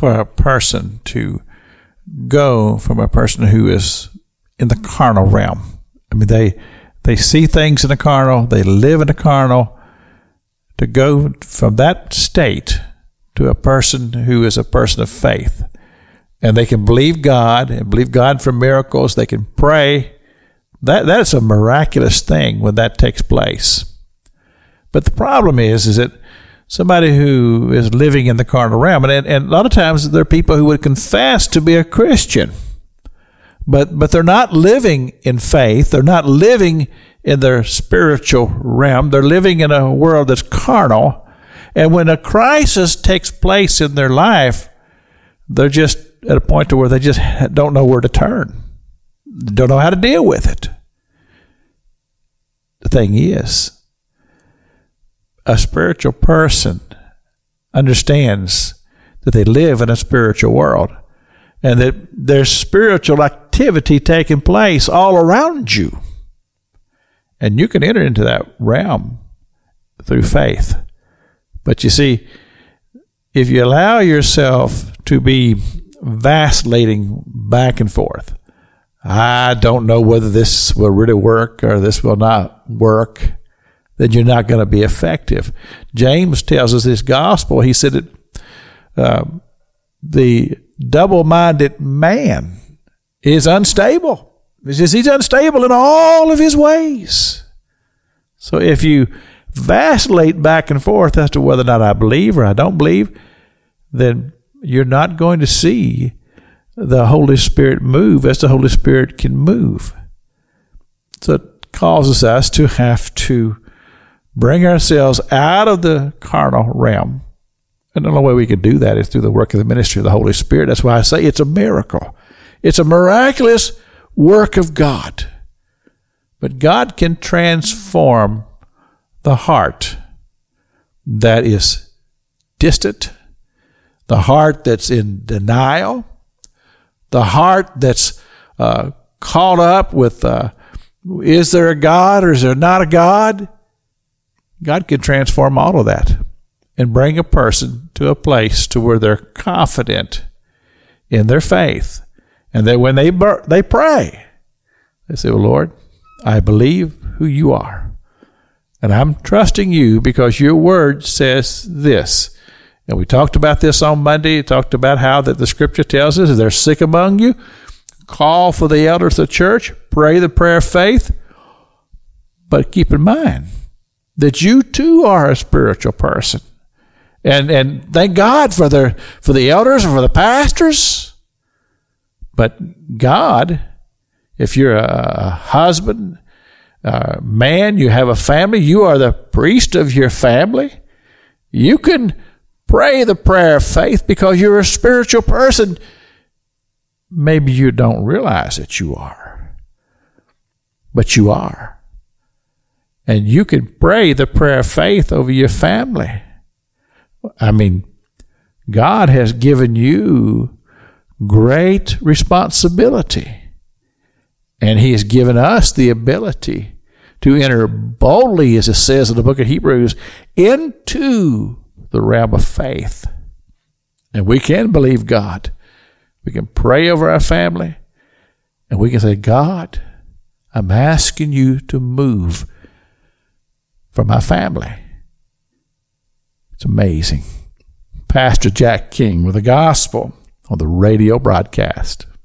for a person to go from a person who is in the carnal realm. I mean, they they see things in the carnal, they live in the carnal. To go from that state to a person who is a person of faith, and they can believe God and believe God for miracles. They can pray. That that's a miraculous thing when that takes place. But the problem is, is that somebody who is living in the carnal realm, and, and a lot of times there are people who would confess to be a Christian, but but they're not living in faith. They're not living in their spiritual realm. They're living in a world that's carnal. And when a crisis takes place in their life, they're just at a point to where they just don't know where to turn, don't know how to deal with it. The thing is, a spiritual person understands that they live in a spiritual world and that there's spiritual activity taking place all around you. And you can enter into that realm through faith. But you see, if you allow yourself to be vacillating back and forth, I don't know whether this will really work or this will not work, then you're not going to be effective. James tells us this gospel. He said that uh, the double minded man is unstable. He says he's unstable in all of his ways. So if you vacillate back and forth as to whether or not I believe or I don't believe, then you're not going to see the Holy Spirit move as the Holy Spirit can move. So it causes us to have to bring ourselves out of the carnal realm. And the only way we can do that is through the work of the ministry of the Holy Spirit. That's why I say it's a miracle. It's a miraculous work of God. But God can transform the heart that is distant, the heart that's in denial, the heart that's uh, caught up with uh, is there a God or is there not a God? God can transform all of that and bring a person to a place to where they're confident in their faith, and that when they they pray, they say, "Well, Lord, I believe who you are, and I'm trusting you because your word says this." And we talked about this on Monday. We Talked about how that the Scripture tells us, "If they're sick among you, call for the elders of the church, pray the prayer of faith." But keep in mind that you too are a spiritual person. And and thank God for the for the elders and for the pastors. But God, if you're a husband, a man, you have a family, you are the priest of your family. You can pray the prayer of faith because you're a spiritual person. Maybe you don't realize that you are, but you are. And you can pray the prayer of faith over your family. I mean, God has given you great responsibility. And He has given us the ability to enter boldly, as it says in the book of Hebrews, into the realm of faith. And we can believe God. We can pray over our family. And we can say, God, I'm asking you to move for my family. It's amazing. Pastor Jack King with the gospel on the radio broadcast.